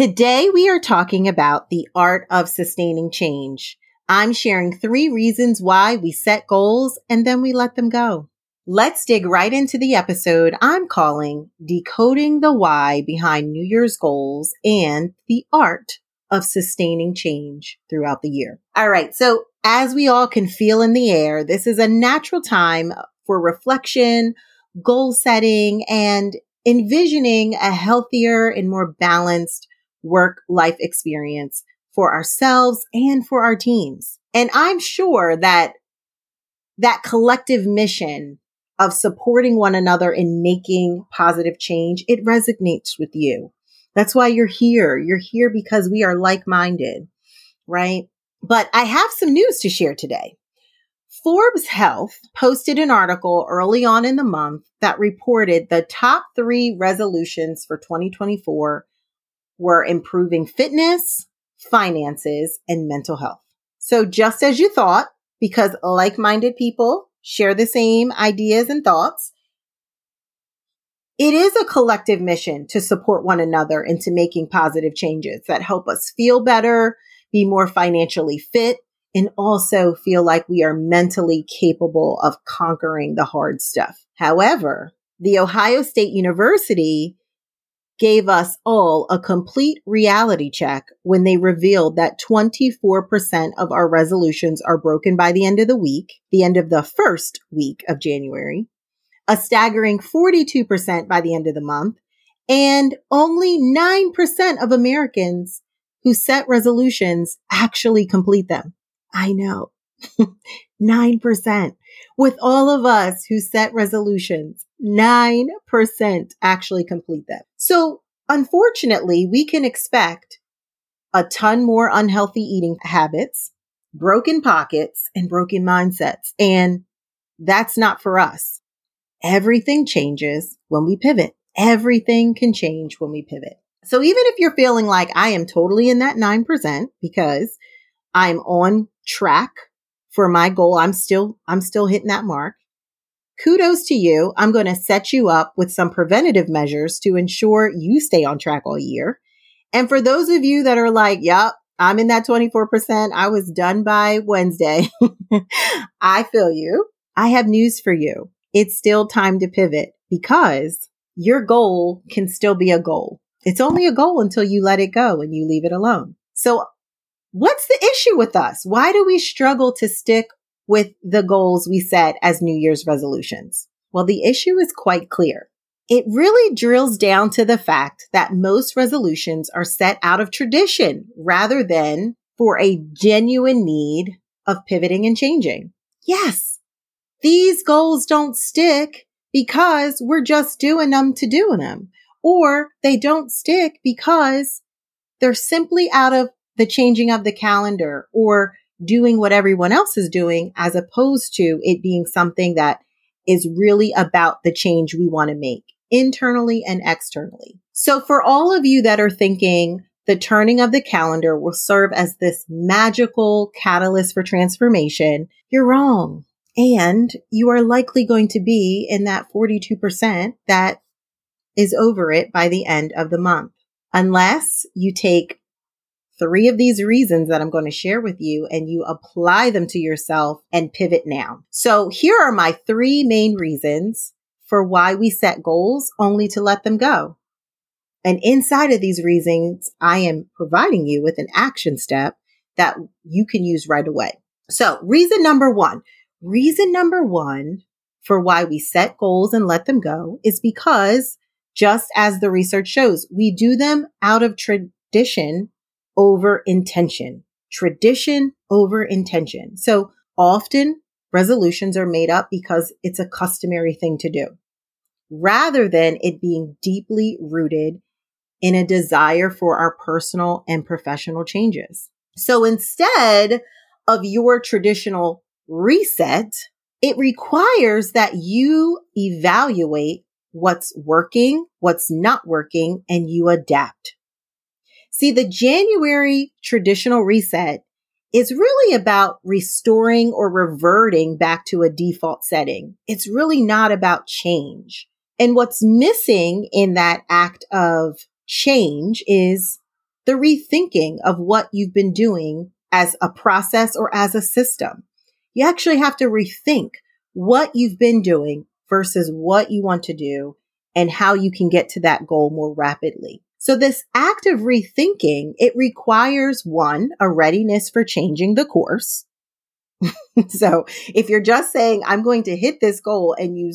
Today we are talking about the art of sustaining change. I'm sharing three reasons why we set goals and then we let them go. Let's dig right into the episode I'm calling Decoding the Why Behind New Year's Goals and the Art of Sustaining Change Throughout the Year. All right. So as we all can feel in the air, this is a natural time for reflection, goal setting, and envisioning a healthier and more balanced work life experience for ourselves and for our teams. And I'm sure that that collective mission of supporting one another in making positive change, it resonates with you. That's why you're here. You're here because we are like minded, right? But I have some news to share today. Forbes Health posted an article early on in the month that reported the top three resolutions for 2024 were improving fitness, finances, and mental health. So just as you thought, because like-minded people share the same ideas and thoughts, it is a collective mission to support one another into making positive changes that help us feel better, be more financially fit, and also feel like we are mentally capable of conquering the hard stuff. However, the Ohio State University gave us all a complete reality check when they revealed that 24% of our resolutions are broken by the end of the week, the end of the first week of January, a staggering 42% by the end of the month, and only 9% of Americans who set resolutions actually complete them. I know. 9%. With all of us who set resolutions, 9% actually complete them. So unfortunately, we can expect a ton more unhealthy eating habits, broken pockets, and broken mindsets. And that's not for us. Everything changes when we pivot. Everything can change when we pivot. So even if you're feeling like I am totally in that 9% because I'm on track for my goal, I'm still, I'm still hitting that mark kudos to you. I'm going to set you up with some preventative measures to ensure you stay on track all year. And for those of you that are like, yep, I'm in that 24%. I was done by Wednesday. I feel you. I have news for you. It's still time to pivot because your goal can still be a goal. It's only a goal until you let it go and you leave it alone. So what's the issue with us? Why do we struggle to stick with the goals we set as New Year's resolutions? Well, the issue is quite clear. It really drills down to the fact that most resolutions are set out of tradition rather than for a genuine need of pivoting and changing. Yes, these goals don't stick because we're just doing them to do them, or they don't stick because they're simply out of the changing of the calendar or doing what everyone else is doing as opposed to it being something that is really about the change we want to make internally and externally. So for all of you that are thinking the turning of the calendar will serve as this magical catalyst for transformation, you're wrong. And you are likely going to be in that 42% that is over it by the end of the month. Unless you take three of these reasons that I'm going to share with you and you apply them to yourself and pivot now. So here are my three main reasons for why we set goals only to let them go. And inside of these reasons, I am providing you with an action step that you can use right away. So reason number one, reason number one for why we set goals and let them go is because just as the research shows, we do them out of tradition over intention, tradition over intention. So often resolutions are made up because it's a customary thing to do rather than it being deeply rooted in a desire for our personal and professional changes. So instead of your traditional reset, it requires that you evaluate what's working, what's not working, and you adapt. See, the January traditional reset is really about restoring or reverting back to a default setting. It's really not about change. And what's missing in that act of change is the rethinking of what you've been doing as a process or as a system. You actually have to rethink what you've been doing versus what you want to do and how you can get to that goal more rapidly. So this act of rethinking, it requires one, a readiness for changing the course. so if you're just saying, I'm going to hit this goal and you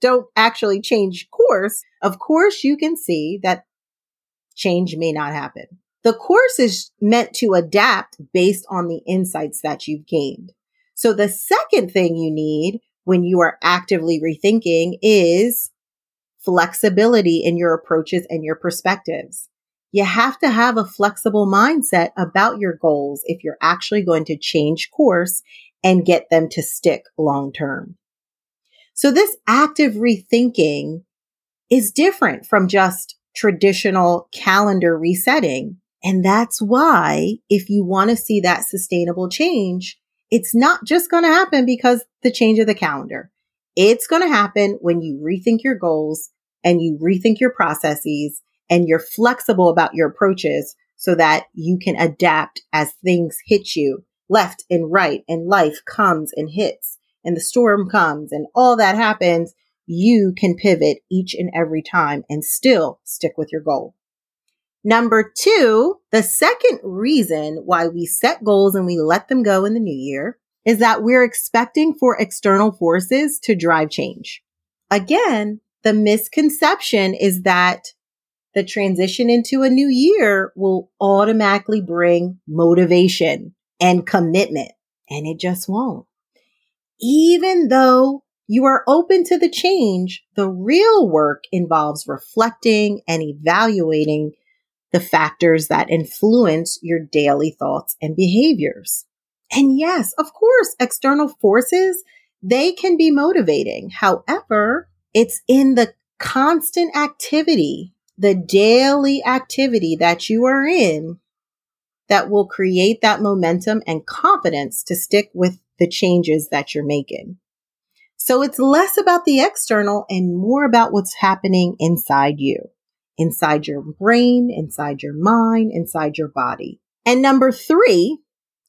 don't actually change course, of course you can see that change may not happen. The course is meant to adapt based on the insights that you've gained. So the second thing you need when you are actively rethinking is flexibility in your approaches and your perspectives. You have to have a flexible mindset about your goals if you're actually going to change course and get them to stick long term. So this active rethinking is different from just traditional calendar resetting. And that's why if you want to see that sustainable change, it's not just going to happen because the change of the calendar. It's going to happen when you rethink your goals and you rethink your processes and you're flexible about your approaches so that you can adapt as things hit you left and right and life comes and hits and the storm comes and all that happens. You can pivot each and every time and still stick with your goal. Number two, the second reason why we set goals and we let them go in the new year is that we're expecting for external forces to drive change. Again, the misconception is that the transition into a new year will automatically bring motivation and commitment. And it just won't. Even though you are open to the change, the real work involves reflecting and evaluating the factors that influence your daily thoughts and behaviors. And yes, of course, external forces, they can be motivating. However, it's in the constant activity, the daily activity that you are in that will create that momentum and confidence to stick with the changes that you're making. So it's less about the external and more about what's happening inside you inside your brain, inside your mind, inside your body. And number three,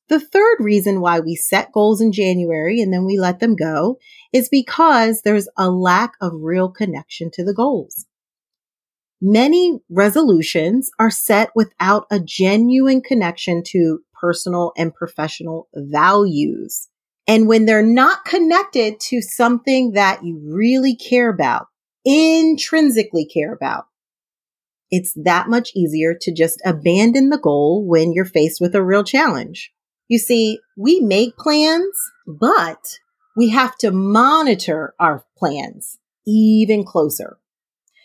the third reason why we set goals in January and then we let them go is because there's a lack of real connection to the goals. Many resolutions are set without a genuine connection to personal and professional values. And when they're not connected to something that you really care about, intrinsically care about, it's that much easier to just abandon the goal when you're faced with a real challenge. You see, we make plans, but we have to monitor our plans even closer.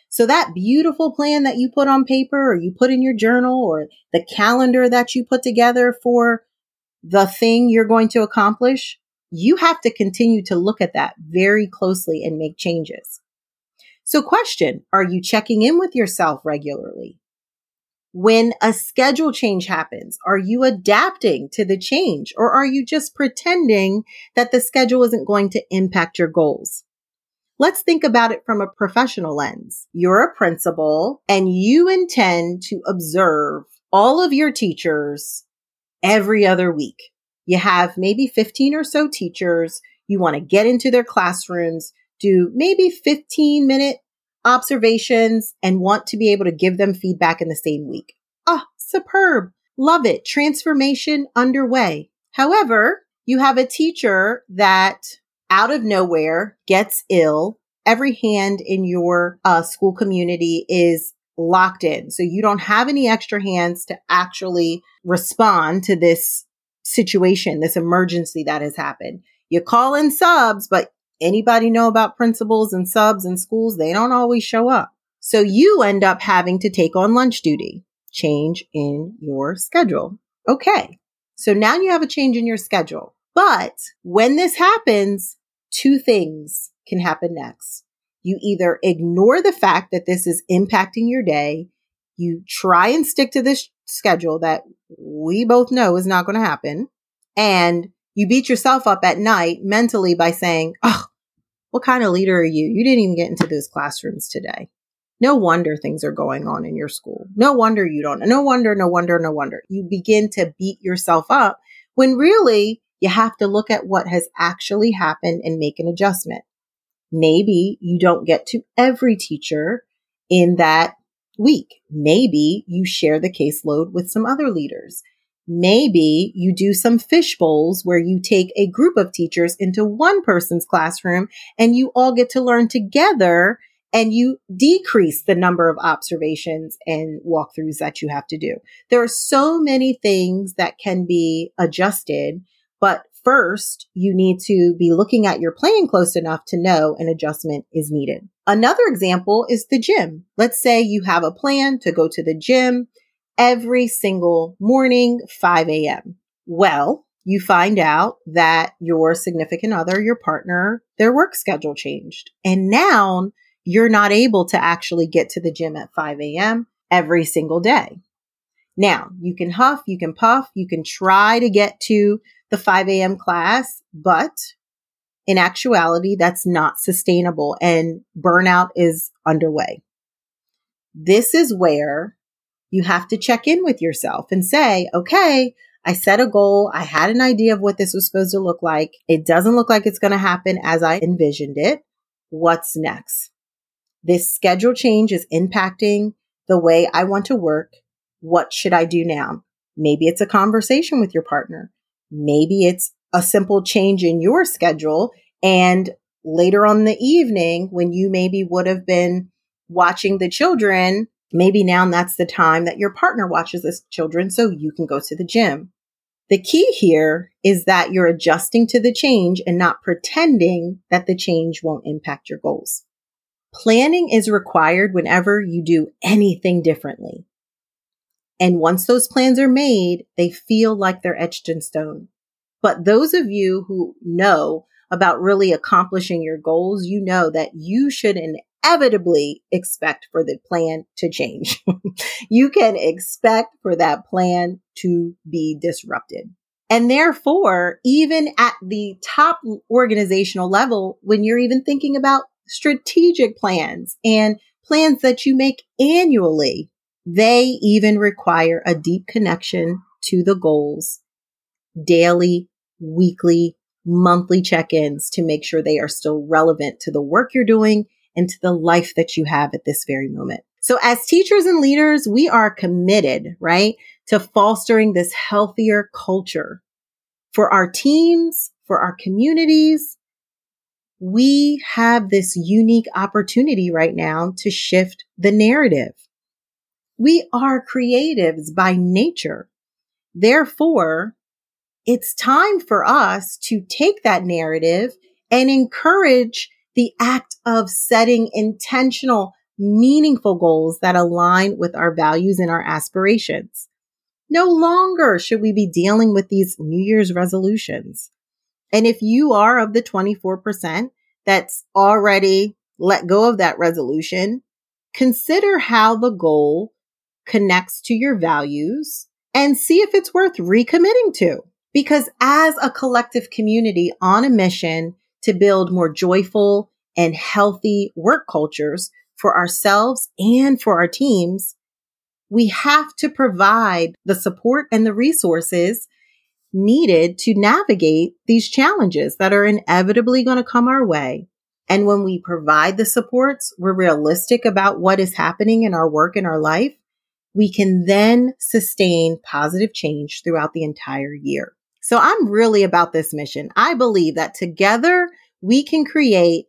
So that beautiful plan that you put on paper or you put in your journal or the calendar that you put together for the thing you're going to accomplish, you have to continue to look at that very closely and make changes. So question, are you checking in with yourself regularly? When a schedule change happens, are you adapting to the change or are you just pretending that the schedule isn't going to impact your goals? Let's think about it from a professional lens. You're a principal and you intend to observe all of your teachers every other week. You have maybe 15 or so teachers. You want to get into their classrooms do maybe 15 minute observations and want to be able to give them feedback in the same week. Ah, superb. Love it. Transformation underway. However, you have a teacher that out of nowhere gets ill. Every hand in your uh, school community is locked in. So you don't have any extra hands to actually respond to this situation, this emergency that has happened. You call in subs, but anybody know about principals and subs in schools? They don't always show up. So you end up having to take on lunch duty, change in your schedule. Okay. So now you have a change in your schedule. But when this happens, two things can happen next. You either ignore the fact that this is impacting your day. You try and stick to this schedule that we both know is not going to happen. And you beat yourself up at night mentally by saying, Oh, what kind of leader are you? You didn't even get into those classrooms today. No wonder things are going on in your school. No wonder you don't. No wonder, no wonder, no wonder. You begin to beat yourself up when really you have to look at what has actually happened and make an adjustment. Maybe you don't get to every teacher in that week. Maybe you share the caseload with some other leaders. Maybe you do some fish bowls where you take a group of teachers into one person's classroom and you all get to learn together and you decrease the number of observations and walkthroughs that you have to do. There are so many things that can be adjusted, but first you need to be looking at your plan close enough to know an adjustment is needed. Another example is the gym. Let's say you have a plan to go to the gym every single morning, 5 a.m. Well, you find out that your significant other, your partner, their work schedule changed. And now you're not able to actually get to the gym at 5 a.m. every single day. Now you can huff, you can puff, you can try to get to the 5 a.m. class, but in actuality, that's not sustainable and burnout is underway. This is where you have to check in with yourself and say, okay, I set a goal. I had an idea of what this was supposed to look like. It doesn't look like it's going to happen as I envisioned it. What's next? This schedule change is impacting the way I want to work. What should I do now? Maybe it's a conversation with your partner. Maybe it's a simple change in your schedule. And later on the evening, when you maybe would have been watching the children, Maybe now that's the time that your partner watches the children so you can go to the gym. The key here is that you're adjusting to the change and not pretending that the change won't impact your goals. Planning is required whenever you do anything differently. And once those plans are made, they feel like they're etched in stone. But those of you who know about really accomplishing your goals, you know that you should inevitably expect for the plan to change. you can expect for that plan to be disrupted. And therefore, even at the top organizational level, when you're even thinking about strategic plans and plans that you make annually, they even require a deep connection to the goals, daily, weekly, monthly check ins to make sure they are still relevant to the work you're doing and to the life that you have at this very moment. So as teachers and leaders, we are committed, right, to fostering this healthier culture for our teams, for our communities. We have this unique opportunity right now to shift the narrative. We are creatives by nature. Therefore, it's time for us to take that narrative and encourage the act of setting intentional, meaningful goals that align with our values and our aspirations. No longer should we be dealing with these New Year's resolutions. And if you are of the 24% that's already let go of that resolution, consider how the goal connects to your values and see if it's worth recommitting to. Because as a collective community on a mission to build more joyful and healthy work cultures for ourselves and for our teams, we have to provide the support and the resources needed to navigate these challenges that are inevitably going to come our way. And when we provide the supports, we're realistic about what is happening in our work and our life. We can then sustain positive change throughout the entire year. So I'm really about this mission. I believe that together we can create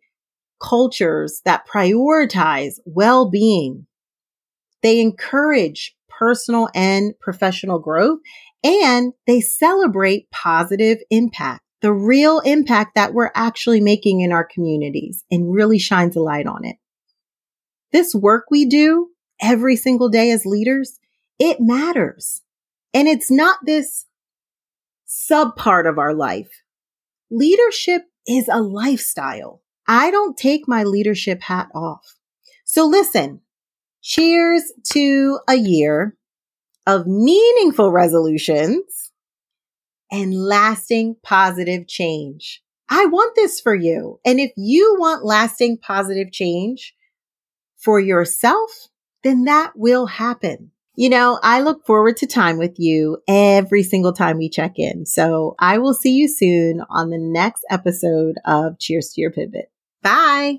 cultures that prioritize well-being. They encourage personal and professional growth and they celebrate positive impact, the real impact that we're actually making in our communities and really shines a light on it. This work we do every single day as leaders, it matters. And it's not this sub part of our life. Leadership is a lifestyle. I don't take my leadership hat off. So listen, cheers to a year of meaningful resolutions and lasting positive change. I want this for you. And if you want lasting positive change for yourself, then that will happen. You know, I look forward to time with you every single time we check in. So I will see you soon on the next episode of Cheers to Your Pivot. Bye.